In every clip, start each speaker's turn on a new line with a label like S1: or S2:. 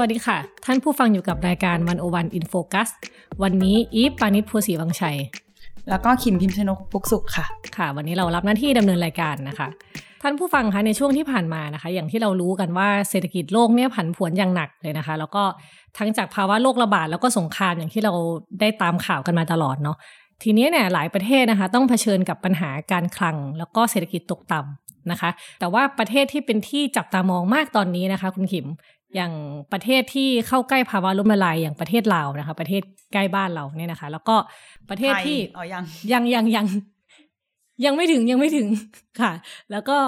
S1: วัสดีค่ะ ท่านผู้ฟังอยู่กับรายการวันโอวันอินโฟคัสวันนี้อีฟปานิชภูศรีวังชัย
S2: แล้วก็คิมพิมชนกปุกสุขค่ะ
S1: ค่ะ วันนี้เรารับหน้าที่ดำเนินรายการนะคะ ท่านผู้ฟังคะในช่วงที่ผ่านมานะคะ อย่างที่เรารู้กันว่าเศรษฐกิจโลกเนี่ยผันผวนอย่างหนักเลยนะคะ แล้วก็ทั้งจากภาวะโรคระบาดแล้วก็สงครามอย่างที่เราได้ตามข่าวกันมาตลอดเนาะทีนี้เนี่ยหลายประเทศนะคะ ต้องเผชิญกับปัญหาการคลัง แล้วก็เศรษฐกิจตกต่ำนะคะ แต่ว่าประเทศที่เป็นที่จับตามองมากตอนนี้นะคะ คุณขิม อย่างประเทศที่เข้าใกล้ภาวะล้มละลายอย่างประเทศลาวนะคะ ประเทศใกล้บ้านเราเนี่ยนะคะ แล้วก็ประเทศที่
S2: อ๋อยัง
S1: ยังยังยังยังไม่ถึงยังไม่ถึงค่ะ แล้วก็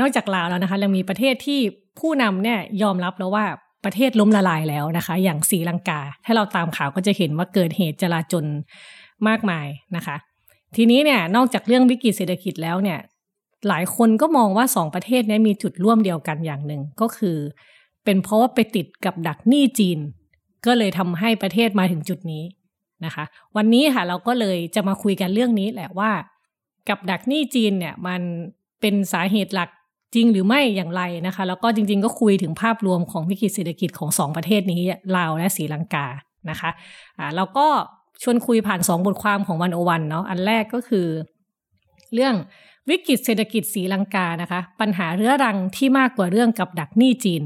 S1: นอกจากลาวแล้วนะคะยังมีประเทศที่ผู้นำเนี่ยยอมรับแล้วว่าประเทศล้มละลายแล้วนะคะ อย่างศรีลังกา ถ้าเราตามข่าวก็จะเห็นว่าเกิดเหตุจลาจลมากมายนะคะ ทีนี้เนี่ยนอกจากเรื่องวิกฤตเศรษฐกิจแล้วเนี่ย หลายคนก็มองว่าสองประเทศนี้มีจุดร่วมเดียวกันอย่างหนึ่งก็คือ เป็นเพราะว่าไปติดกับดักหนี้จีน ก็เลยทำให้ประเทศมาถึงจุดนี้นะคะ วันนี้ค่ะเราก็เลยจะมาคุยกันเรื่องนี้แหละว่า กับดักหนี้จีนเนี่ยมันเป็นสาเหตุหลักจริงหรือไม่อย่างไรนะคะ แล้วก็จริง ๆ ก็คุยถึงภาพรวมของวิกฤตเศรษฐกิจของสองประเทศนี้ลาวและศรีลังกานะคะอ่าเราก็ชวนคุยผ่านสองบทความของวันโอวันเนาะอันแรกก็คือ เรื่องวิกฤตเศรษฐกิจศรีลังกานะคะ ปัญหาเรื้อรังที่มากกว่าเรื่องกับดักหนี้จีน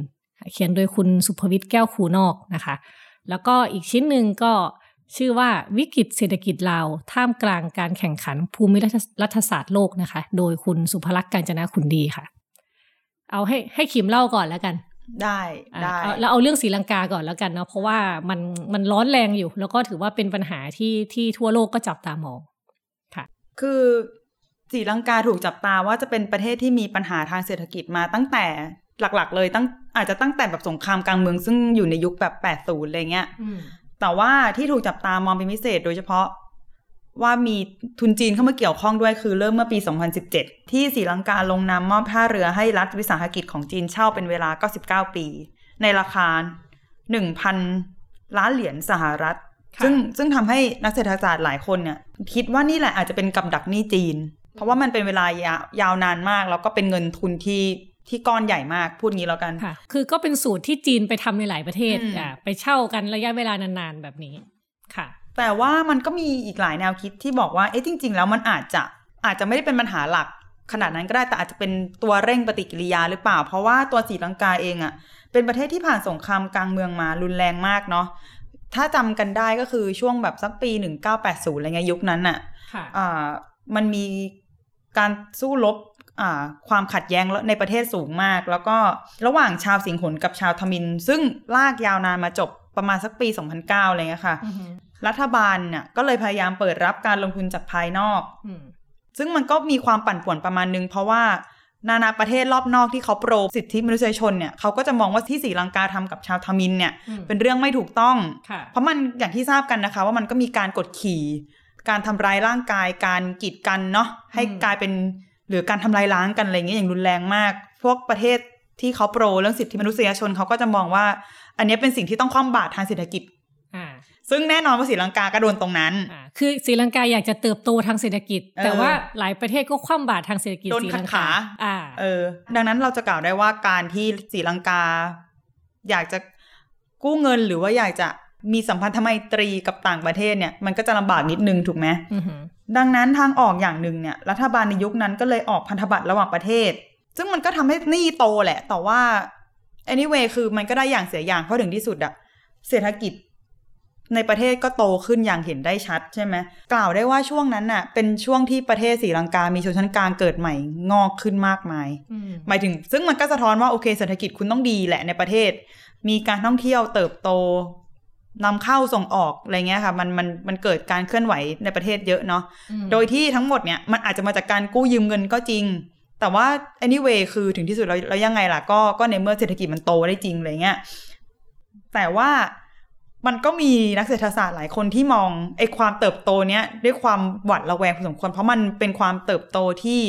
S1: เขียนโดยคุณสุภวิทย์แก้วคูนอกนะคะ แล้วก็อีกชิ้นหนึ่งก็ชื่อว่าวิกฤตเศรษฐกิจลาวท่ามกลางการแข่งขันภูมิรัฐศาสตร์โลกนะคะ โดยคุณสุภลักษณ์กาญจนาคุณดีค่ะ เอาให้ให้ขิมเล่าก่อนแล้วกัน
S2: ได้ได้
S1: แล้วเอาเรื่องศรีลังกาก่อนแล้วกันเนาะเพราะว่ามันมันร้อนแรงอยู่ แล้วก็ถือว่าเป็นปัญหาที่ที่ทั่วโลกก็จับตามองค่ะ
S2: คือศรีลังกาถูกจับตาว่าจะเป็นประเทศที่มีปัญหาทางเศรษฐกิจมาตั้งแต่ หลักๆ เลยตั้งอาจจะตั้งแต่แบบสงครามกลางเมืองซึ่งอยู่ในยุคแบบแปดศูนย์อะไรเงี้ยแต่ว่าที่ถูกจับตามองเป็นพิเศษโดยเฉพาะว่ามีทุนจีนเข้ามาเกี่ยวข้องด้วยคือเริ่มเมื่อปี 2017 ที่ศรีลังกาลงนามมอบท่าเรือให้รัฐวิสาหกิจของจีนเช่าเป็นเวลา 99 ปี ในราคา 1,000 ล้านเหรียญสหรัฐ ซึ่งซึ่งทำให้นักเศรษฐศาสตร์หลายคนเนี่ยคิดว่านี่แหละอาจจะเป็นกับดักหนี้จีน เพราะว่ามันเป็นเวลายายาวนานมาก แล้วก็เป็นเงินทุนที่ ที่ก้อนใหญ่มากพูดงี้แล้วกัน
S1: ค่ะ คือก็เป็นสูตรที่จีนไปทำในหลายประเทศอะไปเช่ากันระยะเวลานานๆแบบนี้ค่ะ
S2: แต่ว่ามันก็มีอีกหลายแนวคิดที่บอกว่าเอ๊ะจริง ๆ แล้วมันอาจจะอาจจะไม่ได้เป็นปัญหาหลักขนาดนั้นก็ได้แต่อาจจะเป็นตัวเร่งปฏิกิริยาหรือเปล่า เพราะว่าตัวศรีลังกาเองอะ่ะ เป็นประเทศที่ผ่านสงครามกลางเมืองมารุนแรงมากเนาะถ้าจำกันได้ก็คือช่วงแบบสักปี 1980อะไรเงี้ยยุคนั้นอะ่ะอ่ามันมีการสู้รบ ความขัดแย้งในประเทศสูงมาก แล้วก็ระหว่างชาวสิงหนกับชาวทมิน ซึ่งลากยาวนานมาจบประมาณสักปี 2009อะไรเงี้ยค่ะ รัฐบาลเนี่ยก็เลยพยายามเปิดรับการลงทุนจากภายนอก ซึ่งมันก็มีความปั่นป่วนประมาณนึง เพราะว่านานาประเทศรอบนอกที่เขาโปรสิทธิมนุษยชนเนี่ยเขาก็จะมองว่าที่สีลังกาทำกับชาวทมินเนี่ยเป็นเรื่องไม่ถูกต้อง เพราะมันอย่างที่ทราบกันนะคะ ว่ามันก็มีการกดขี่ การทำร้ายร่างกายการกีดกันเนาะให้กลายเป็น หรือการทำลายล้างกันอะไรเงี้ยอย่างรุนแรงมาก พวกประเทศที่เขาโปรเรื่องสิทธิมนุษยชนเขาก็จะมองว่า อันนี้เป็นสิ่งที่ต้องคว่ำบาตรทางเศรษฐกิจซึ่งแน่นอนว่าศรีลังกาก็โดนตรงนั้น
S1: คือศรีลังกาอยากจะเติบโตทางเศรษฐกิจ แต่ว่าหลายประเทศก็คว่ำบาตรทางเศรษฐกิจ
S2: โดนขัดขา
S1: อ่า
S2: เออ ดังนั้นเราจะกล่าวได้ว่าการที่ศรีลังกา อยากจะกู้เงินหรือว่าอยากจะ มีสัมพันธไมตรีกับต่างประเทศเนี่ยมันก็จะลำบากนิดนึงถูกไหมดังนั้นทางออกอย่างหนึ่งเนี่ยรัฐบาลในยุคนั้นก็เลยออกพันธบัตรระหว่างประเทศ ซึ่งมันก็ทำให้หนี้โตแหละ แต่ว่า anyway คือมันก็ได้อย่างเสียอย่างเพราะถึงที่สุดอะเศรษฐกิจในประเทศก็โตขึ้นอย่างเห็นได้ชัดใช่ไหมกล่าวได้ว่าช่วงนั้นน่ะ เป็นช่วงที่ประเทศศรีลังกา มีชนชั้นกลางเกิดใหม่งอกขึ้นมากมาย หมายถึง ซึ่งมันก็สะท้อนว่าโอเคเศรษฐกิจคุณต้องดีแหละในประเทศ มีการท่องเที่ยวเติบโต นำเข้าส่งออกอะไรเงี้ยค่ะมันมันมันเกิดการเคลื่อนไหวในประเทศเยอะเนาะโดยที่ทั้งหมดเนี่ยมันอาจจะมาจากการกู้ยืมเงินก็จริง แต่ว่า anyway คือถึงที่สุดเราเรายังไงล่ะก็ก็ในเมื่อเศรษฐกิจมันโตได้จริงอะไรเงี้ยแต่ว่ามันก็มีนักเศรษฐศาสตร์หลายคนที่มองไอ้ความเติบโตเนี้ยด้วยความหวาดระแวงพอสมควร เพราะมันเป็นความเติบโตที่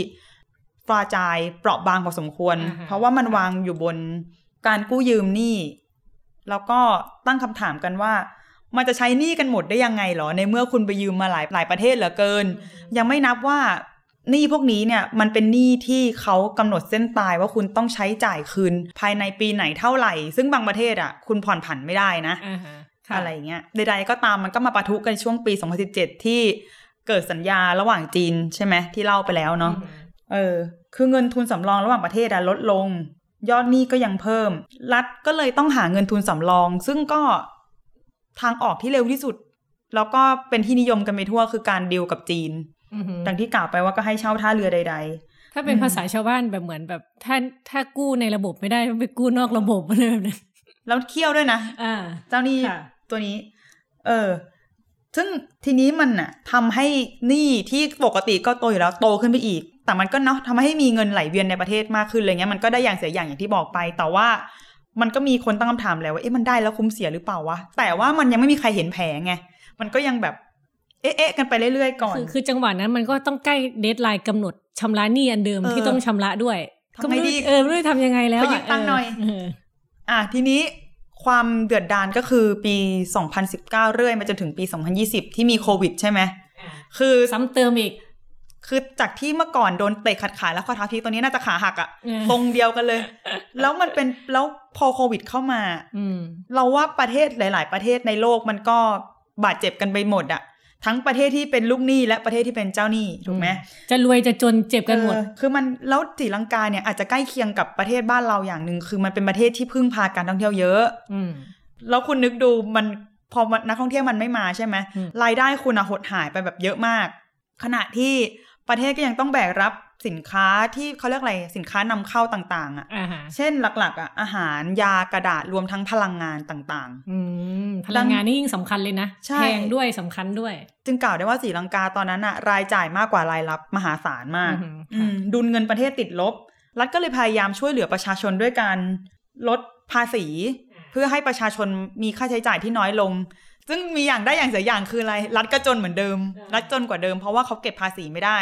S2: ฟราจายเปราะบางพอสมควร
S1: อ่าฮะ
S2: เพราะว่ามันวางอยู่บนการกู้ยืมหนี้ แล้วก็ตั้งคำถามกันว่า มันจะใช้หนี้กันหมดได้ยังไงเหรอ ในเมื่อคุณไปยืมมาหลายหลายประเทศเหลือเกิน ยังไม่นับว่าหนี้พวกนี้เนี่ยมันเป็นหนี้ที่เขากำหนดเส้นตายว่าคุณต้องใช้จ่ายคืน ภายในปีไหนเท่าไหร่ ซึ่งบางประเทศอะ คุณผ่อนผันไม่ได้นะ
S1: อ่าฮะค่
S2: อะไรอย่างเงี้ยใดๆก็ตามมันก็มาปะทุกันช่วงปี 2017 ที่เกิดสัญญาระหว่างจีนใช่ไหมที่เล่าไปแล้วเนาะ
S1: อืม
S2: เออ คือเงินทุนสำรองระหว่างประเทศอะลดลง ยอดหนี้ก็ยังเพิ่ม รัฐก็เลยต้องหาเงินทุนสำรอง ซึ่งก็ทางออกที่เร็วที่สุด แล้วก็เป็นที่นิยมกันไปทั่วคือการดีลกับจีน
S1: อือหือ
S2: ดังที่กล่าวไปว่าก็ให้เช่าท่าเรือใด
S1: ถ้าเป็น
S2: อืม
S1: ภาษาชาวบ้านแบบเหมือนแบบถ้าถ้ากู้ในระบบไม่ได้ต้องไปกู้นอกระบบอะไรแบบนั้น
S2: ๆแล้วเคี่ยวด้วยนะ
S1: อ่า
S2: เจ้าหนี้
S1: ค่ะ
S2: ตัวนี้ เออ ซึ่งทีนี้มันน่ะทำให้หนี้ที่ปกติก็โตอยู่แล้วโตขึ้นไปอีก แต่มันก็เนาะทำให้มีเงินไหลเวียนในประเทศมากขึ้นอะไรเงี้ยมันก็ได้อย่างเสียอย่างอย่างที่บอกไป แต่ว่ามันก็มีคนตั้งคำถามแล้วว่าเอ๊ะมันได้แล้วคุ้มเสียหรือเปล่าวะแต่ว่ามันยังไม่มีใครเห็นแผลไงมันก็ยังแบบเอ๊ะเอ๊ะกันไปเรื่อยๆก่อน
S1: คือคือจังหวะนั้นมันก็ต้องใกล้เดทไลน์กำหนดชำระหนี้อันเดิม
S2: เออ
S1: ที่ต้องชำระด้วย
S2: ทำไงดี
S1: ก็ม่รู้เออไม่รู้จะทำยังไงแล้ว
S2: ขอยืมตังค์หน่อย
S1: เออ
S2: อะทีนี้ความเดือดดานก็คือปี 2019 เรื่อยมาจนถึงปี 2020 ที่มีโควิดใช่ไหมคือ
S1: ซ้ำเติมอีก
S2: คือจากที่เมื่อก่อนโดนเตะขัดขาแล้วข้อเท้าพลิกตัวนี้น่าจะขาหักอะ
S1: เออ
S2: ตรงเดียวกันเลย แล้วมันเป็นแล้วพอโควิดเข้ามา
S1: อืม
S2: เราว่าประเทศหลาย ๆ ประเทศในโลกมันก็บาดเจ็บกันไปหมดอะทั้งประเทศที่เป็นลูกหนี้และประเทศที่เป็นเจ้าหนี้ถูกไหม
S1: จะรวยจะจนเจ็บกันหมด
S2: เออคือมันแล้วศรีลังกาเนี่ยอาจจะใกล้เคียงกับประเทศบ้านเราอย่างหนึ่งคือมันเป็นประเทศที่พึ่งพาการท่องเที่ยวเยอะ
S1: อืม
S2: แล้วคุณนึกดูมันพอนักท่องเที่ยวมันไม่มาใช่ไหม
S1: อืม
S2: รายได้คุณอะหดหายไปแบบเยอะมาก ขณะที่ ประเทศก็ยังต้องแบกรับสินค้าที่เขาเรียกอะไรสินค้านำเข้าต่างๆอะ
S1: อ่าฮะ
S2: เช่นหลักๆอะอาหารยากระดาษรวมทั้งพลังงานต่าง
S1: อืมพลังงานนี่ยิ่งสำคัญเลยนะ
S2: ใช่
S1: แพงด้วยสำคัญด้วย
S2: ๆจึงกล่าวได้ว่าศรีลังกาตอนนั้นอะรายจ่ายมากกว่ารายรับมหาศาลมาก
S1: อือหือ
S2: อื
S1: ค่ะ
S2: มดุลเงินประเทศติดลบ รัฐก็เลยพยายามช่วยเหลือประชาชนด้วยการลดภาษี เพื่อให้ประชาชนมีค่าใช้จ่ายที่น้อยลง ซึ่งมีอย่างได้อย่างเสียอย่างคืออะไร รัฐก็จนเหมือนเดิม รัฐจนกว่าเดิมเพราะว่าเขาเก็บภาษีไม่ได้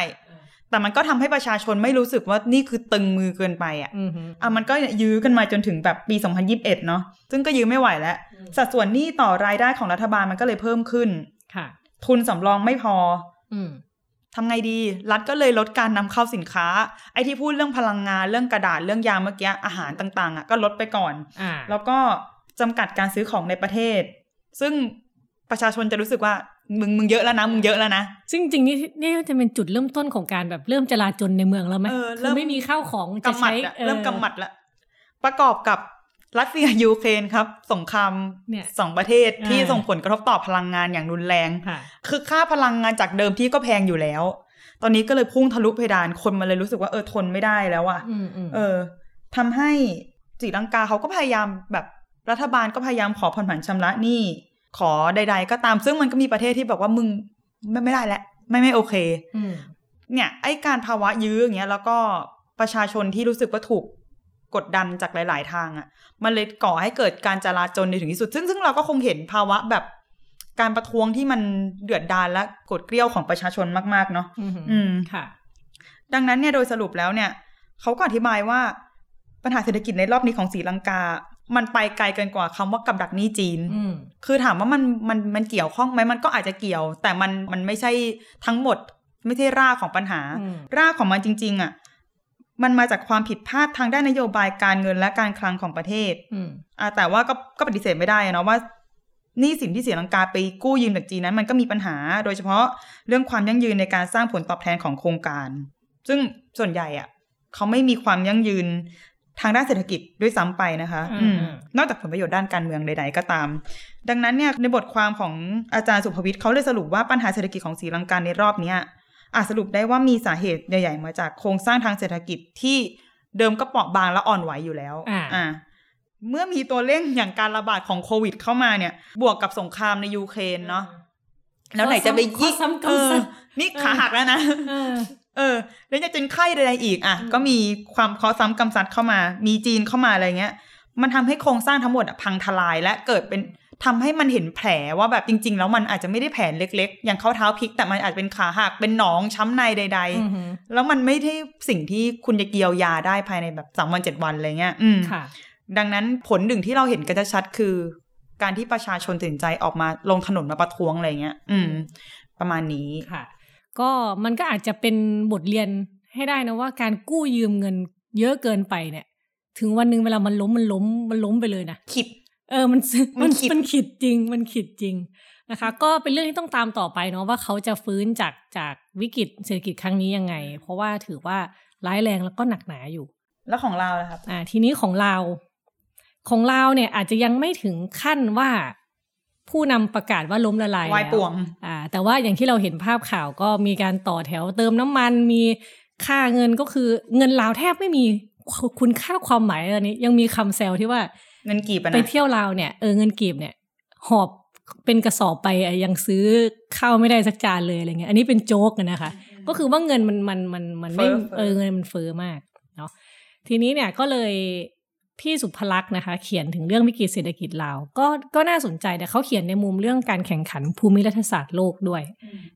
S2: แต่มันก็ทำให้ประชาชนไม่รู้สึกว่านี่คือตึงมือเกินไปอะ
S1: อือหือ
S2: อะมันก็ยื้อกันมาจนถึงแบบปี 2021 เนาะซึ่งก็ยื้อไม่ไหวแล้ว สัดส่วนหนี้ต่อรายได้ของรัฐบาลมันก็เลยเพิ่มขึ้น
S1: ค่ะ
S2: ทุนสำรองไม่พอ
S1: อืม
S2: ทำไงดี รัฐก็เลยลดการนำเข้าสินค้า ไอ้ที่พูดเรื่องพลังงานเรื่องกระดาษเรื่องยาเมื่อกี้อาหารต่าง ๆ อะ ก็ลดไปก่อน
S1: อ่า
S2: แล้วก็จำกัดการซื้อของในประเทศ ซึ่ง ประชาชนจะรู้สึกว่ามึงมึงเยอะแล้วนะมึงเยอะแล้วนะ
S1: ซึ่งจริงๆนี่นี่จะเป็นจุดเริ่มต้นของการแบบเริ่มจลาจลในเมืองแล้วไหม
S2: เออ
S1: คื
S2: เริ่
S1: อ
S2: ม
S1: ไม่มีข้าวของจะ
S2: กำหมั
S1: ใช้
S2: ดอะ
S1: ออ
S2: เริ่มกำหมัดละประกอบกับรัสเซียยูเครนครับ สงคราม
S1: เนี่ย
S2: สองประเทศที่
S1: อ่า
S2: ส่งผลกระทบต่อพลังงานอย่างรุนแรง
S1: ค่ะ
S2: คือค่าพลังงานจากเดิมที่ก็แพงอยู่แล้ว ตอนนี้ก็เลยพุ่งทะลุเพดานคนมันเลยรู้สึกว่าเออทนไม่ได้แล้วอะ
S1: อืมอืม
S2: เออทำให้ศรีลังกาเขาก็พยายามแบบรัฐบาลก็พยายามขอผ่อนผันชำระหนี้ ขอใด ๆ ก็ตามซึ่งมันก็มีประเทศที่บอกว่ามึงไม่ไม่ได้แล้วไม่ไม่โอเค
S1: อืม
S2: เนี่ย ไอ้การภาวะยื้ออย่างเงี้ย แล้วก็ประชาชนที่รู้สึกว่าถูกกดดันจากหลาย ๆ ทางอะ่ะ มันเลยก่อให้เกิดการจลาจลในถึงที่สุด ซึ่งซึ่งเราก็คงเห็นภาวะแบบการประท้วงที่มันเดือดดาลและกดเกลี้ยวของประชาชนมาก ๆ เนาะ
S1: อืม
S2: อืม
S1: ค่ะ
S2: ดังนั้นเนี่ยโดยสรุปแล้วเนี่ยเขาก็อธิบายว่าปัญหาเศรษฐกิจในรอบนี้ของศรีลังกา มันไปไกลเกินกว่าคำว่ากับดักหนี้จีน
S1: อืม
S2: คือถามว่ามันมันมันเกี่ยวข้องไหมมันก็อาจจะเกี่ยว แต่มันมันไม่ใช่ทั้งหมดไม่ใช่รากของปัญหา
S1: อืม
S2: รากของมันจริง ๆอะมันมาจากความผิดพลาดทางด้านนโยบายการเงินและการคลังของประเทศ
S1: อืม
S2: อ่าแต่ว่าก็ก็ปฏิเสธไม่ได้อะเนาะว่าหนี่สินที่ศรีลังกาไปกู้ยืมจากจีนนั้นมันก็มีปัญหา โดยเฉพาะเรื่องความยั่งยืนในการสร้างผลตอบแทนของโครงการ ซึ่งส่วนใหญ่อะเขาไม่มีความยั่งยืน ทางด้านเศรษฐกิจด้วยซ้ำไปนะคะ
S1: อืม
S2: อืมนอกจากผลประโยชน์ด้านการเมืองใด ๆ ก็ตาม ดังนั้นเนี่ยในบทความของอาจารย์สุภวิทย์เขาเลยสรุปว่าปัญหาเศรษฐกิจของศรีลังกาในรอบเนี้ยอาจสรุปได้ว่ามีสาเหตุใหญ่ ๆ มาจากโครงสร้างทางเศรษฐกิจที่เดิมก็เปราะบางและอ่อนไหวอยู่แล้ว
S1: อ่า
S2: เมื่อมีตัวเร่งอย่างการระบาดของโควิดเข้ามาเนี่ย บวกกับสงครามในยูเครนเนาะแล้วไหนจะไป
S1: ข้อ
S2: ยิ่ง
S1: ซ้ำ
S2: เอ
S1: ข้อ
S2: อ
S1: ซ้ำ
S2: นี่ขาหักแล้วนะ
S1: เออ
S2: เออ แล้วจะจนไข้ใดๆอีกอะ
S1: อืม
S2: ก็มีความเคอซ้ำกำซัดเข้ามา มีจีนเข้ามาอะไรเงี้ย มันทำให้โครงสร้างทั้งหมดอะพังทลายและเกิดเป็นทำให้มันเห็นแผลว่าแบบจริง ๆ แล้วมันอาจจะไม่ได้แผลเล็ก ๆ อย่างเข้าเท้าพลิก แต่มันอาจจะเป็นขาหักเป็นหนองช้ำในใด
S1: อือหือ
S2: ๆแล้วมันไม่ได้สิ่งที่คุณจะเยียวยาได้ภายในแบบสามวันเจ็ดวันอะไรเงี้ย อืม
S1: ค่ะ
S2: ดังนั้นผลหนึ่งที่เราเห็นกันชัดๆคือ การที่ประชาชนตัดสินใจออกมาลงถนนมาประท้วงอะไรเงี้ย อืม ประมาณนี้
S1: ค่ะ ก็มันก็อาจจะเป็นบทเรียนให้ได้นะว่าการกู้ยืมเงินเยอะเกินไปเนี่ย ถึงวันหนึ่งเวลามันล้มมันล้มมันล้มไปเลยนะ
S2: ขิด
S1: เออมัน
S2: มันขิด
S1: มันขิดจริง มันขิดจริงนะคะ ก็เป็นเรื่องที่ต้องตามต่อไปเนาะว่าเขาจะฟื้นจากจากวิกฤตเศรษฐกิจครั้งนี้ยังไง เพราะว่าถือว่าร้ายแรงแล้วก็หนักหนาอยู่
S2: แล้วของเราล่ะครับ
S1: อ่า ทีนี้ของเรา ของเราเนี่ยอาจจะยังไม่ถึงขั้นว่า ผู้นำประกาศว่าล้มละลาย
S2: วาย
S1: แล้
S2: ป่วง
S1: อ่า แต่ว่าอย่างที่เราเห็นภาพข่าวก็มีการต่อแถวเติมน้ำมันมีค่าเงินก็คือเงินลาวแทบไม่มีคุณค่าความหมายอันนี้ ยังมีคำแซวที่ว่า
S2: เงินกีบอะ
S1: ไป
S2: นะ
S1: เที่ยวลาวเนี่ยเออเงินกีบเนี่ย หอบเป็นกระสอบไปอะยังซื้อข้าวไม่ได้สักจานเลยอะไรเงี้ยอันนี้เป็นโจ๊กอะนะคะ ก็คือว่าเงินมันมันมันมันไม่
S2: เฟ้อเฟ้อ
S1: เออเงินมันเฟ้อมากเนาะทีนี้เนี่ยก็เลย พี่สุภลักษณ์นะคะ เขียนถึงเรื่องวิกฤตเศรษฐกิจลาวก็ก็น่าสนใจแต่เขาเขียนในมุมเรื่องการแข่งขันภูมิรัฐศาสตร์โลกด้วย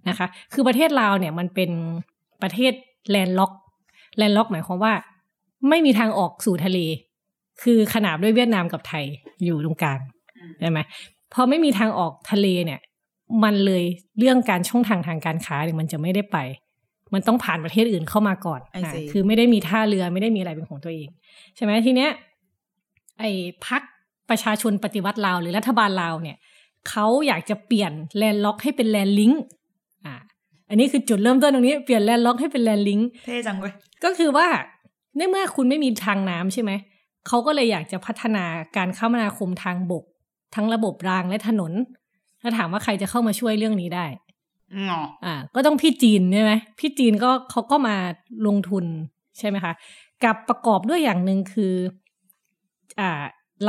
S1: นะคะ คือประเทศลาวเนี่ยมันเป็นประเทศ landlock landlock หมายความว่า ไม่มีทางออกสู่ทะเล คือขนาบด้วยเวียดนามกับไทยอยู่ตรงกลางใช่ไหมพอไม่มีทางออกทะเลเนี่ย มันเลยเรื่องการช่องทางทางการค้าเนี่ยมันจะไม่ได้ไป มันต้องผ่านประเทศอื่นเข้ามาก่อน
S2: I
S1: อะ
S2: see
S1: คือไม่ได้มีท่าเรือไม่ได้มีอะไรเป็นของตัวเอง ใช่ไหมทีเนี้ย ไอ้พรรคประชาชนปฏิวัติลาวหรือรัฐบาลลาวเนี่ยเขาอยากจะเปลี่ยน landlock ให้เป็น landlink อ่าอันนี้คือจุดเริ่มต้นตรงนี้เปลี่ยน landlock ให้เป็น landlink
S2: เท่จังเว้ย
S1: ก็คือว่าในเมื่อคุณไม่มีทางน้ำใช่ไหมเขาก็เลยอยากจะพัฒนาการคมนาคมทางบก ทั้งระบบรางและถนน ถ้าถามว่าใครจะเข้ามาช่วยเรื่องนี้ได้
S2: งอ
S1: อ่า ก็ต้องพี่จีนใช่ไหมพี่จีนก็เขาก็มาลงทุนใช่ไหมคะ กับประกอบด้วยอย่างหนึ่งคือ อ่า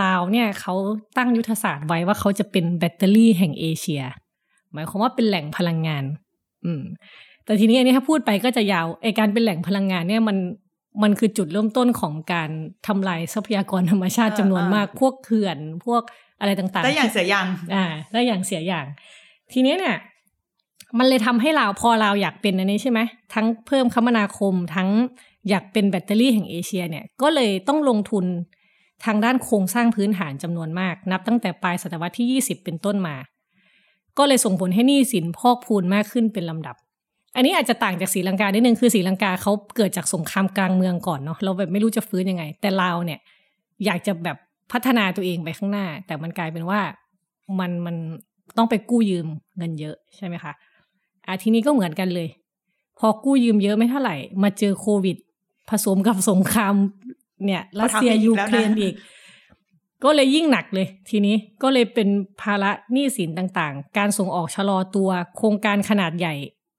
S1: ลาวเนี่ยเขาตั้งยุทธศาสตร์ไว้ว่าเขาจะเป็นแบตเตอรี่แห่งเอเชีย หมายความว่าเป็นแหล่งพลังงาน อืม แต่ทีนี้อันนี้ถ้าพูดไปก็จะยาวไอการเป็นแหล่งพลังงานเนี่ยมันมันคือจุดเริ่มต้นของการทำลายทรัพยากรธรรมชาติจำนวนมาก พวกเขื่อนพวกอะไรต่างๆ
S2: ได้อย่างเสียอย่าง
S1: อ่าได้อย่างเสียอย่าง ทีนี้เนี่ย มันเลยทำให้เราพอเราอยากเป็นอันนี้ใช่ไหมทั้งเพิ่มคมนาคมทั้งอยากเป็นแบตเตอรี่แห่งเอเชียเนี่ย ก็เลยต้องลงทุน ทางด้านโครงสร้างพื้นฐานจำนวนมาก นับตั้งแต่ปลายศตวรรษที่ 20 เป็นต้นมา ก็เลยส่งผลให้หนี้สินพอกพูนมากขึ้นเป็นลำดับ อันนี้อาจจะต่างจากศรีลังกานิดนึงคือศรีลังกาเขาเกิดจากสงครามกลางเมืองก่อนเนาะเราแบบไม่รู้จะฟื้นยังไง แต่ลาวเนี่ย อยากจะแบบพัฒนาตัวเองไปข้างหน้า แต่มันกลายเป็นว่ามันมันต้องไปกู้ยืมเงินเยอะใช่ไหมคะอะทีนี้ก็เหมือนกันเลย พอกู้ยืมเยอะไม่เท่าไหร่ มาเจอโควิด ผสมกับสงคราม เนี่ยรัสเซีย
S2: ประทับอีก
S1: ยู
S2: แล้ว
S1: เครน
S2: นะ
S1: อีก ก็เลยยิ่งหนักเลย ทีนี้ก็เลยเป็นภาระหนี้สินต่างๆ การส่งออกชะลอตัว โครงการขนาดใหญ่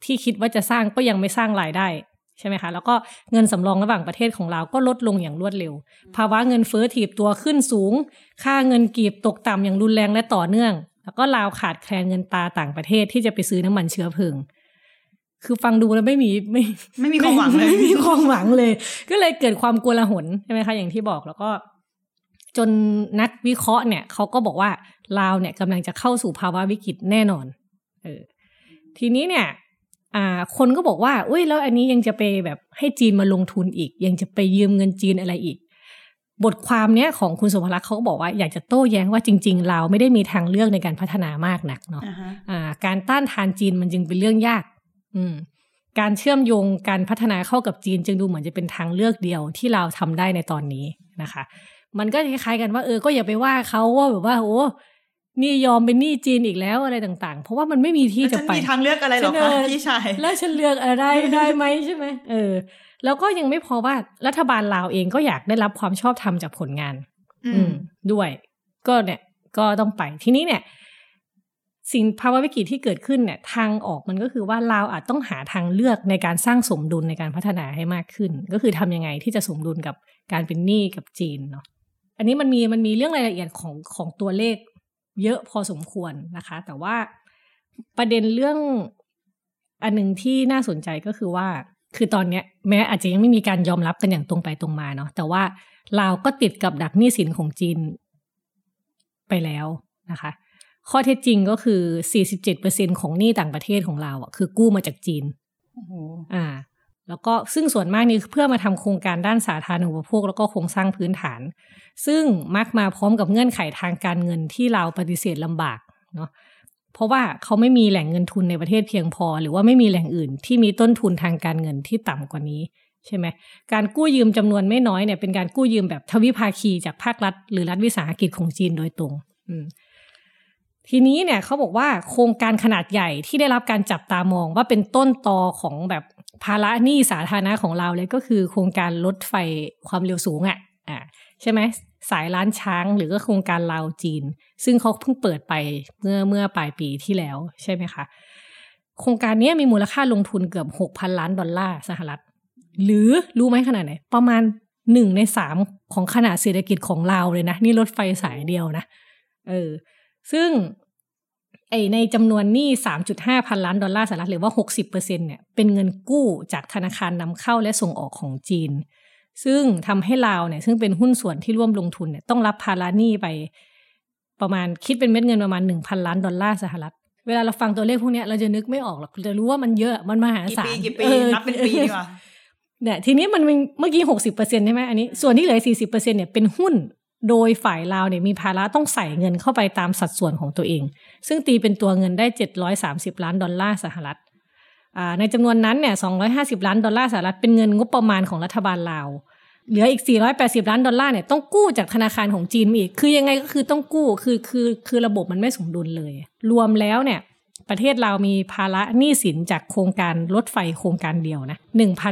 S1: ที่คิดว่าจะสร้างก็ยังไม่สร้างรายได้ใช่ไหมคะ แล้วก็เงินสำรองระหว่างประเทศของเราก็ลดลงอย่างรวดเร็ว ภาวะเงินเฟ้อถีบตัวขึ้นสูง ค่าเงินกีบตกต่ำอย่างรุนแรงและต่อเนื่อง แล้วก็ลาวขาดแคลนเงินตาต่างประเทศที่จะไปซื้อน้ำมันเชื้อเพลิง คือฟังดูแล้วไม่มีไม่
S2: ไม่มีความหวังเลย
S1: ไม่มีความหวังเลย ก็เลยเกิดความกลัวละหนใช่ไหมคะอย่างที่บอกแล้วก็ จนนักวิเคราะห์เนี่ยเขาก็บอกว่าลาวเนี่ยกำลังจะเข้าสู่ภาวะวิกฤตแน่นอน เออ ทีนี้เนี่ย อ่า คนก็บอกว่าอุ้ยแล้วอันนี้ยังจะไปแบบให้จีนมาลงทุนอีก ยังจะไปยืมเงินจีนอะไรอีก บทความเนี้ยของคุณสุภลักษณ์เขาก็บอกว่าอยากจะโต้แย้งว่าจริงๆลาวไม่ได้มีทางเลือกในการพัฒนามากนักเนาะ
S2: อ่าฮะ
S1: อ่า การต้านทานจีนมันจึงเป็นเรื่องยาก อืมการเชื่อมโยงการพัฒนาเข้ากับจีน จึงดูเหมือนจะเป็นทางเลือกเดียวที่เราทำได้ในตอนนี้นะคะ มันก็คล้ายๆกันว่าเออก็อย่าไปว่าเขาว่าแบบว่าโอ้นี่ยอมเป็นหนี้จีนอีกแล้วอะไรต่าง ๆ เพราะว่ามันไม่มีที่
S2: แล้ว
S1: จะ
S2: ฉัน
S1: ไป
S2: มีทางเลือกอะไรเหรอ
S1: ฉันเอ
S2: คะ
S1: อ
S2: พี่ชาย
S1: แล้วฉันเลือกอะไรได้ไหมใช่ไหมเออ แล้วก็ยังไม่พอว่ารัฐบาลลาวเองก็อยากได้รับความชอบธรรมจากผลงาน
S2: อื
S1: อื
S2: ม
S1: มด้วย ก็เนี่ย ก็ต้องไปทีนี้เนี่ย สิ่งภาวะวิกฤตที่เกิดขึ้นเนี่ยทางออกมันก็คือว่าลาอาจต้องหาทางเลือกในการสร้างสมดุลในการพัฒนาให้มากขึ้น ก็คือทำยังไงที่จะสมดุลกับการเป็นหนี้กับจีนเนาะอันนี้มันมีมันมีเรื่องรายละเอียดของของตัวเลขเยอะพอสมควรนะคะ แต่ว่าประเด็นเรื่องอันหนึ่งที่น่าสนใจก็คือว่า คือตอนเนี้ยแม้อาจจะยังไม่มีการยอมรับกันอย่างตรงไปตรงมาเนาะแต่ว่าลาก็ติดกับดักหนี้สินของจีนไปแล้วนะคะ ข้อเท็จจริงก็คือ 47%ของหนี้ต่างประเทศของเราอะคือกู้มาจากจีน
S2: โอ้โห
S1: อ่า แล้วก็ซึ่งส่วนมากนี่เพื่อมาทำโครงการด้านสาธารณูปโภคแล้วก็โครงสร้างพื้นฐาน ซึ่งมักมาพร้อมกับเงื่อนไขทางการเงินที่เราปฏิเสธลำบากเนาะเพราะว่าเขาไม่มีแหล่งเงินทุนในประเทศเพียงพอ หรือว่าไม่มีแหล่งอื่นที่มีต้นทุนทางการเงินที่ต่ำกว่านี้ใช่ไหมการกู้ยืมจำนวนไม่น้อยเนี่ยเป็นการกู้ยืมแบบทวิภาคีจากภาครัฐ หรือรัฐวิสาหกิจของจีนโดยตรง อืม ทีนี้เนี่ยเขาบอกว่าโครงการขนาดใหญ่ที่ได้รับการจับตามองว่าเป็นต้นตอของแบบภาระหนี้สาธารณะของเราเลยก็คือโครงการรถไฟความเร็วสูงอะ่ะอ่าใช่ไหมสายล้านช้างหรือก็โครงการลาวจีน ซึ่งเขาเพิ่งเปิดไปเมื่อเมื่อปลายปีที่แล้วใช่ไหมคะ โครงการนี้มีมูลค่าลงทุนเกือบหกพันล้านดอลลาร์สหรัฐ หรือรู้ไหมขนาดไหน ประมาณหนึ่งในสามของขนาดเศรษฐกิจของเราเลยนะ นี่รถไฟสายเดียวนะ เออ ซึ่ง ไอในจำนวนหนี้ 3.5 พันล้านดอลลาร์สหรัฐหรือว่า 60%เนี่ยเป็นเงินกู้จากธนาคารนำเข้าและส่งออกของจีน ซึ่งทำให้ลาวเนี่ยซึ่งเป็นหุ้นส่วนที่ร่วมลงทุนเนี่ยต้องรับภาระหนี้ไปประมาณคิดเป็นเม็ดเงินประมาณ 1,000 ล้านดอลลาร์สหรัฐ เวลาเราฟังตัวเลขพวกเนี้ยเราจะนึกไม่ออกหรอกเราจะรู้ว่ามันเยอะมันมหาศาลกี่
S2: ปีกี่ปีเอ
S1: อ
S2: นับเป็นปีดีกว่า
S1: เนี่ยทีนี้มันมีเมื่อกี้หกสิบเปอร์เซ็นต์ใช่ไหมอันนี้ส่วนที่เหลือสี่สิบเปอร์เซ็นต์เนี่ยเป็นหุ้น โดยฝ่ายลาวเนี่ยมีภาระต้องใส่เงินเข้าไปตามสัดส่วนของตัวเอง ซึ่งตีเป็นตัวเงินได้เจ็ดร้อยสามสิบล้านดอลลาร์สหรัฐในจำนวนนั้นเนี่ยสองร้อยห้าสิบล้านดอลลาร์สหรัฐเป็นเงินงบประมาณของรัฐบาลลาว เหลืออีก 480 ล้านดอลลาร์เนี่ยต้องกู้จากธนาคารของจีนอีก คือยังไงก็คือต้องกู้ คือคือคือระบบมันไม่สมดุลเลย รวมแล้วเนี่ย ประเทศลาวมีภาระหนี้สินจากโครงการรถไฟโครงการเดียวนะ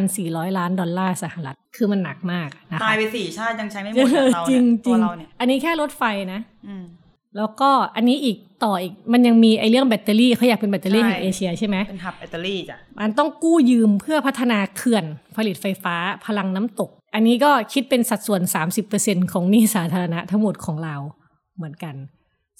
S1: 1,400 ล้านดอลลาร์สหรัฐ คือมันหนักมากนะคะ
S2: ตายไปสี่ชาติยังใช้ไม่หมดอะเราเนี่ย
S1: จริ
S2: งจริ
S1: งตัว
S2: เราเนี่ย
S1: อันนี้แค่รถไฟนะ
S2: อืม
S1: แล้วก็อันนี้อีกต่ออีกมันยังมีไอเรื่องแบตเตอรี่เขาอยากเป็นแบตเตอรี่
S2: ใช่
S1: แห่งเอเชียใช่ไหม
S2: เป็นหับแบตเตอรี่จ้ะ
S1: มันต้องกู้ยืมเพื่อพัฒนาเขื่อนผลิตไฟฟ้าพลังน้ำตก อันนี้ก็คิดเป็นสัดส่วน 30%ของหนี้สาธารณะทั้งหมดของเราเหมือนกัน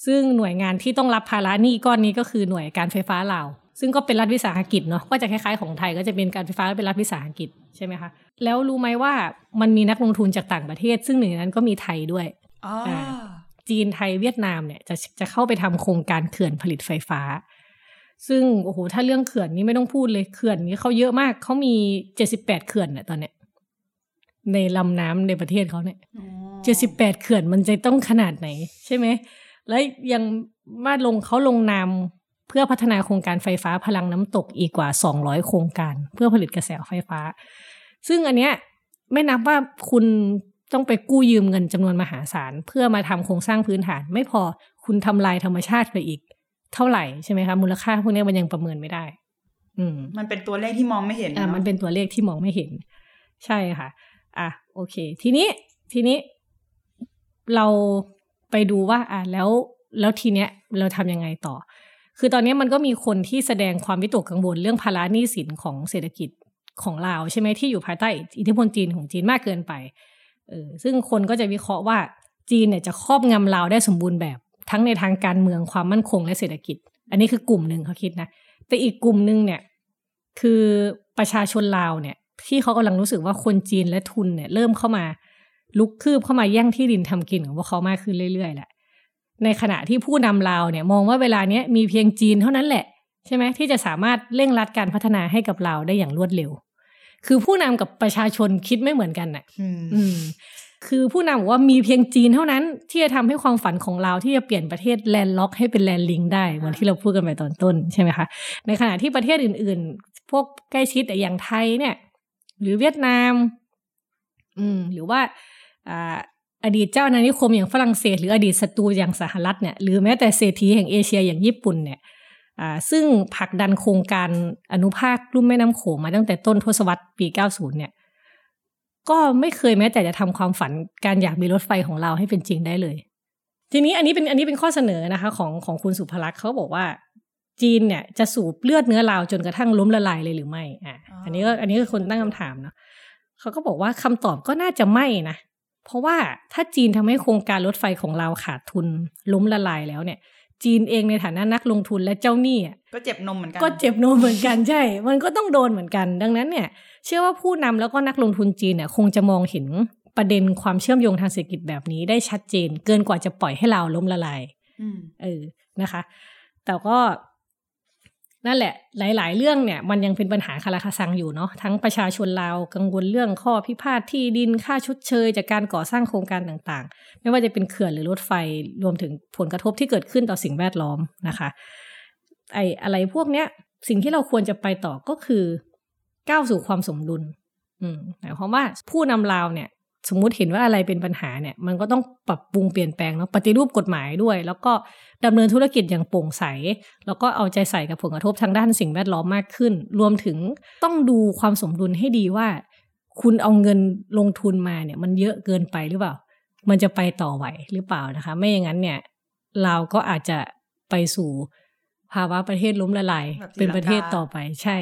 S1: ซึ่งหน่วยงานที่ต้องรับภาระหนี้ก้อนนี้ก็คือหน่วยการไฟฟ้าลาวซึ่งก็เป็นรัฐวิสาหกิจเนาะก็จะคล้ายๆของไทยก็จะเป็นการไฟฟ้าเป็นรัฐวิสาหกิจใช่ไหมคะแล้วรู้ไหมว่ามันมีนักลงทุนจากต่างประเทศ ซึ่งหนึ่งในนั้นก็มีไทยด้วย
S2: อ๋อ
S1: อ่าจีนไทยเวียดนามเนี่ยจะจะเข้าไปทำโครงการเขื่อนผลิตไฟฟ้า ซึ่งโอ้โหถ้าเรื่องเขื่อนนี้ไม่ต้องพูดเลยเขื่อนนี้เขาเยอะมากเขามีเจ็ดสิบแปดเขื่อนเนี่ยตอนเนี้ยในลำน้ำในประเทศเขาเนี่ย
S2: อ๋อ
S1: เจ็ดสิบแปดเขื่อนมันจะต้องขนาดไหน ใช่ไหม แล้วยังมาลงเขาลงนามเพื่อพัฒนาโครงการไฟฟ้าพลังน้ำตกอีกกว่าสองร้อยโครงการ เพื่อผลิตกระแสไฟฟ้า ซึ่งอันเนี้ยไม่นับว่าคุณต้องไปกู้ยืมเงินจำนวนมหาศาล เพื่อมาทำโครงสร้างพื้นฐาน ไม่พอคุณทำลายธรรมชาติไปอีก เท่าไหร่ใช่ไหมคะมูลค่าพวกเนี้ยมันยังประเมินไม่ได้ อืม
S2: มันเป็นตัวเลขที่มองไม่เห็น
S1: อ่า
S2: เอะ
S1: มันเป็นตัวเลขที่มองไม่เห็น ใช่ค่ะ อะโอเค ทีนี้ทีนี้เรา ไปดูว่าอะแล้วแล้วทีเนี้ยเราทำยังไงต่อ คือตอนนี้มันก็มีคนที่แสดงความวิตกกังวลเรื่องภาระหนี้สินของเศรษฐกิจของลาวใช่ไหมที่อยู่ภายใต้อิทธิพลจีนของจีนมากเกินไปเออซึ่งคนก็จะวิเคราะห์ว่าจีนเนี่ยจะครอบงำลาวได้สมบูรณ์แบบทั้งในทางการเมืองความมั่นคงและเศรษฐกิจ อันนี้คือกลุ่มหนึ่งเขาคิดนะ แต่อีกกลุ่มหนึ่งเนี่ยคือประชาชนลาวเนี่ยที่เขากำลังรู้สึกว่าคนจีนและทุนเนี่ยเริ่มเข้ามา ลุกคืบเข้ามาแย่งที่ดินทำกินของพวกเขามากขึ้นเรื่อยๆแหละ ในขณะที่ผู้นำลาวเนี่ยมองว่าเวลาเนี้ยมีเพียงจีนเท่านั้นแหละ ใช่ไหมที่จะสามารถเร่งรัดการพัฒนาให้กับลาวได้อย่างรวดเร็ว คือผู้นำกับประชาชนคิดไม่เหมือนกันน่ะ
S2: อืม
S1: คือผู้นำบอกว่ามีเพียงจีนเท่านั้น ที่จะทำให้ความฝันของเราที่จะเปลี่ยนประเทศแลนด์ล็อกให้เป็นแลนด์ลิงได้เหมือนที่เราพูดกันไปตอนต้นใช่ไหมคะ ในขณะที่ประเทศอื่น ๆ พวกใกล้ชิดอย่างไทยเนี่ย หรือเวียดนาม อืม หรือว่า อดีตเจ้าอาณานิคมอย่างฝรั่งเศส หรืออดีตศัตรูอย่างสหรัฐเนี่ยหรือแม้แต่เศรษฐีแห่งเอเชียอย่างญี่ปุ่นเนี่ยซึ่งผลักดันโครงการอนุภาคลุ่มแม่น้ำโขงมาตั้งแต่ต้นทศวรรษปี 90 เนี่ย ก็ไม่เคยแม้แต่จะทำความฝันการอยากมีรถไฟของเราให้เป็นจริงได้เลย ทีนี้อันนี้เป็นอันนี้เป็นข้อเสนอนะคะของของคุณสุภลักษณ์เขาบอกว่า จีนเนี่ยจะสูบเลือดเนื้อลาวจนกระทั่งล้มละลายเลยหรือไม่อ่าอันนี้ก็อันนี้ก็คนตั้งคำถามเนาะเขาก็บอกว่าคำตอบก็น่าจะไม่นะ เพราะว่าถ้าจีนทำให้โครงการรถไฟของเราขาดทุนล้มละลายแล้วเนี่ย จีนเองในฐานะนักลงทุนและเจ้าหนี้อะ
S2: ก็เจ็บนมเหมือนกัน
S1: ก็เจ็บโนมเหมือนกันใช่ มันก็ต้องโดนเหมือนกัน ดังนั้นเนี่ย เชื่อว่าผู้นำแล้วก็นักลงทุนจีนเนี่ยคงจะมองเห็นประเด็นความเชื่อมโยงทางเศรษฐกิจแบบนี้ได้ชัดเจน เกินกว่าจะปล่อยให้เราล้มละลาย
S2: อืม
S1: เออนะคะ แต่ก็ นั่นแหละ หลาย ๆ เรื่องเนี่ยมันยังเป็นปัญหาคาราคาซังอยู่เนาะทั้งประชาชนลาวกังวลเรื่องข้อพิพาทที่ดินค่าชดเชย จากการก่อสร้างโครงการต่างๆ ไม่ว่าจะเป็นเขื่อนหรือรถไฟรวมถึงผลกระทบที่เกิดขึ้นต่อสิ่งแวดล้อมนะคะ ไออะไรพวกเนี้ย สิ่งที่เราควรจะไปต่อก็คือ ก้าวสู่ความสมดุล อืมหมายความว่าผู้นำลาวเนี่ย สมมุติเห็นว่าอะไรเป็นปัญหาเนี่ย มันก็ต้องปรับปรุงเปลี่ยนแปลงเนาะปฏิรูปกฎหมายด้วย แล้วก็ดำเนินธุรกิจอย่างโปร่งใส แล้วก็เอาใจใส่กับผลกระทบทางด้านสิ่งแวดล้อมมากขึ้น รวมถึงต้องดูความสมดุลให้ดีว่า คุณเอาเงินลงทุนมาเนี่ย มันเยอะเกินไปหรือเปล่า มันจะไปต่อไหวหรือเปล่านะคะ ไม่อย่างนั้นเนี่ย เราก็อาจจะไปสู่ภาวะประเทศล้มละลาย
S2: แบบศรี
S1: เป็นประเทศ
S2: ลังกา
S1: ต่อไปใช่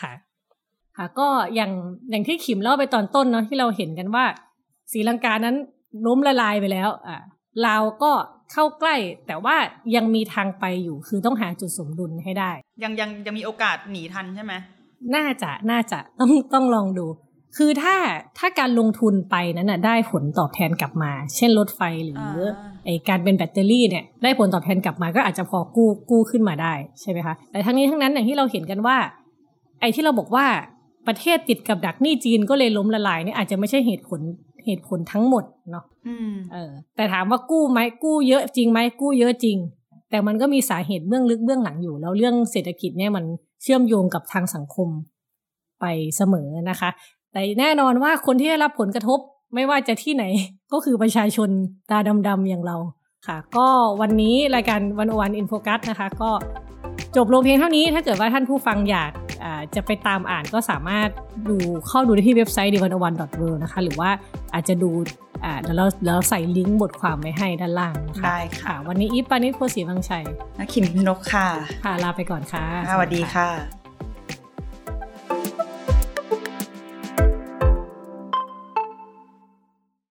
S1: ค่ะ ค่ะ ก็อย่างอย่างที่ขิมเล่าไปตอนต้นเนาะที่เราเห็นกันว่าศรีลังกานั้นล้มละลายไปแล้วอ่าลาวก็เข้าใกล้ แต่ว่ายังมีทางไปอยู่คือต้องหาจุดสมดุลให้ได้
S2: ยังยังยังมีโอกาสหนีทันใช่ไหม
S1: น่าจะน่าจะต้องต้องลองดู คือถ้าถ้าการลงทุนไปนั้นน่ะได้ผลตอบแทนกลับมา เช่นรถไฟหรืออ
S2: อ
S1: ไอการเป็นแบตเตอรี่เนี่ยได้ผลตอบแทนกลับมาก็อาจจะพอกู้กู้ขึ้นมาได้ใช่ไหมคะแต่ทั้งนี้ทั้งนั้นอย่างที่เราเห็นกันว่า ไอ้ที่เราบอกว่า ประเทศติดกับดักหนี้จีนก็เลยล้มละลายเนี่ยอาจจะไม่ใช่เหตุผลเหตุผลทั้งหมดเนาะ
S2: อืม
S1: เออ แต่ถามว่ากู้ไหมกู้เยอะจริงไหมกู้เยอะจริง แต่มันก็มีสาเหตุเบื้องลึกเบื้องหลังอยู่ แล้วเรื่องเศรษฐกิจเนี่ยมันเชื่อมโยงกับทางสังคมไปเสมอนะคะ แต่แน่นอนว่าคนที่ได้รับผลกระทบไม่ว่าจะที่ไหนก็คือประชาชนตาดำๆอย่างเราค่ะ ก็วันนี้รายการวันวันอินโฟกัสนะคะ ก็จบลงเพียงเท่านี้ถ้าเกิดว่าท่านผู้ฟังอยากอ่า จะไปตามอ่านก็สามารถดูเข้าดูได้ที่เว็บไซต์ d 1 1 w o r l d นะคะ หรือว่าอาจจะดูอ่าเดี๋ยวเราเดี๋ยวเราใส่ลิงก์บทความไว้ให้ด้านล่างนะคะ
S2: ได้ค่ะ
S1: วันนี้อีฟปานิชโพสีวังชัย
S2: นักขิมพินกค่ะ
S1: ค่ะ ลาไปก่อนค่ะ
S2: สวัสดีค่ะ